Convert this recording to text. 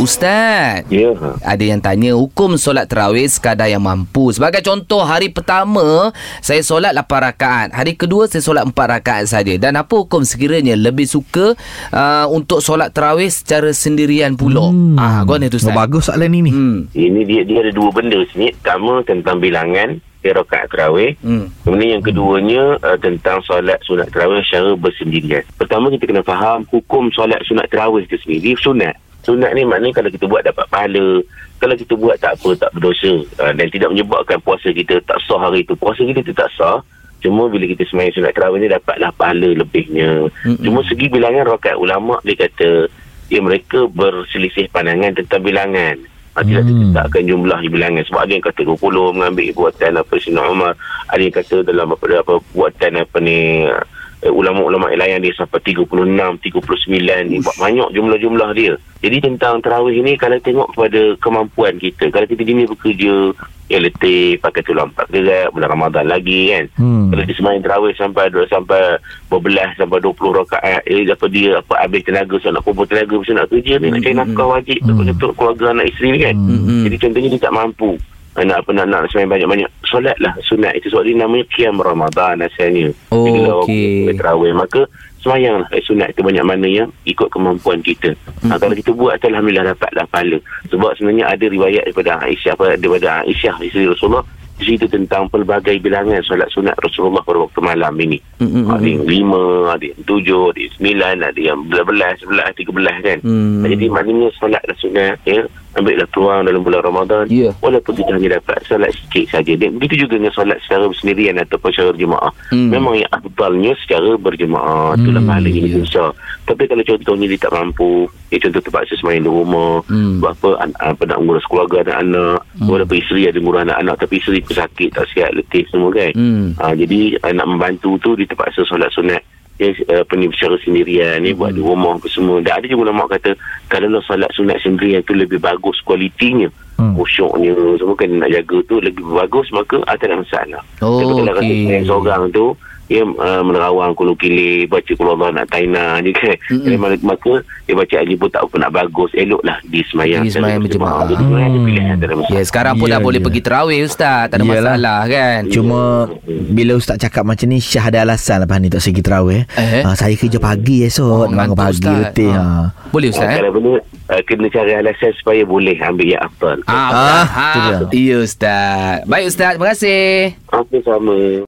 Ustaz Ya. Ada yang tanya Hukum solat terawih Sekadar yang mampu Sebagai contoh Hari pertama Saya solat 8 rakaat Hari kedua Saya solat 4 rakaat saja Dan apa hukum sekiranya Lebih suka uh, Untuk solat terawih Secara sendirian pula hmm. Ah, Gua ni tu Oh, Ustaz bagus soalan ni ni. Hmm. Ini dia dia ada dua benda sini. Pertama tentang bilangan dia rakaat terawih. Hmm. Kemudian yang keduanya uh, tentang solat sunat terawih secara bersendirian. Pertama kita kena faham hukum solat sunat terawih itu sendiri sunat. Sunat ni maknanya kalau kita buat dapat pahala. Kalau kita buat tak apa, tak berdosa. Uh, dan tidak menyebabkan puasa kita tak sah hari itu. Puasa kita tak sah. Cuma bila kita semayang sunat terawih ni dapatlah pahala lebihnya. Mm-mm. Cuma segi bilangan rakaat ulama dia kata ya mereka berselisih pandangan tentang bilangan. Ha, tidak Hmm. ditetapkan jumlah bilangan sebab ada yang kata 20 mengambil buatan apa Sina Umar ada yang kata dalam apa apa buatan apa ni uh, ulama-ulama lain dia sampai 36 39 ni buat banyak jumlah-jumlah dia jadi tentang terawih ni kalau tengok kepada kemampuan kita kalau kita jenis bekerja yang letih pakai tulang empat gerak bulan Ramadan lagi kan Hmm. kalau dia semayang terawih sampai sampai berbelas sampai 20 rakaat eh apa dia apa habis tenaga so nak kumpul tenaga mesti nak kerja ni nak cari nafkah wajib Hmm. untuk keluarga anak isteri ni kan Hmm. jadi contohnya dia tak mampu nak apa nak semayang banyak-banyak solatlah sunat itu sebab dia namanya qiyam Ramadan asalnya Oh, kalau okey. orang terawih maka semayanglah eh, sunat itu banyak mana yang ikut kemampuan kita ha, kalau kita buat tu Alhamdulillah dapatlah pahala sebab sebenarnya ada riwayat daripada Aisyah daripada Aisyah isteri Rasulullah situ tentang pelbagai bilangan solat sunat Rasulullah pada waktu malam ini. Mm, mm, ada yang lima, ada yang tujuh, ada yang sembilan, ada yang belas, sebelas, tiga belas kan. Hmm. Jadi maknanya solatlah sunat ya. Ambillah peluang dalam bulan Ramadan. Ya. Walaupun kita hanya dapat solat sikit saja. Dan begitu juga dengan solat secara bersendirian ataupun secara berjemaah. Hmm. Memang yang afdalnya secara berjemaah. Itulah Hmm, pahalanya ya. lebih besar. Tapi kalau contohnya dia tak mampu, ya contoh terpaksa semayang di rumah, Hmm. sebab apa, an- apa nak ngurus keluarga anak-anak, walaupun isteri ada ngurus anak-anak, tapi isteri pun sakit, tak sihat, letih semua kan. Hmm. Ha, jadi uh, nak membantu tu dia terpaksa solat sunat ya, uh, apa ni secara sendirian ni buat di rumah apa semua. Dan ada juga ulama kata kalau solat sunat sendirian tu lebih bagus kualitinya. Hmm. Khusyuknya semua kan nak jaga tu lebih bagus maka ah, tak ada masalah. Oh, Tapi kalau rasa okey. semayang seorang tu dia uh, menerawang kulu kili baca kulu Allah nak taina ni kan Mm-mm. jadi maka, maka dia baca haji pun tak apa nak bagus eloklah di semayang Di semayang berjemaah. jadi sebenarnya ada pilihan tak ada masalah Ya, sekarang pun Ya, dah boleh ya. pergi terawih Ustaz. Tak ada Yalah. masalah kan? Cuma bila ustaz cakap macam ni Syah ada alasan lepas ni tak segi terawih. Eh? Ha, saya kerja pagi esok, oh, bangun ngantuk, pagi Ustaz. letih. Ha. Boleh Ustaz Uh, eh? kalau boleh uh, kena cari alasan supaya boleh ambil yang afdal. Ah, Ah, ah. Iya Ustaz. Baik Ustaz, terima kasih. Okey sama.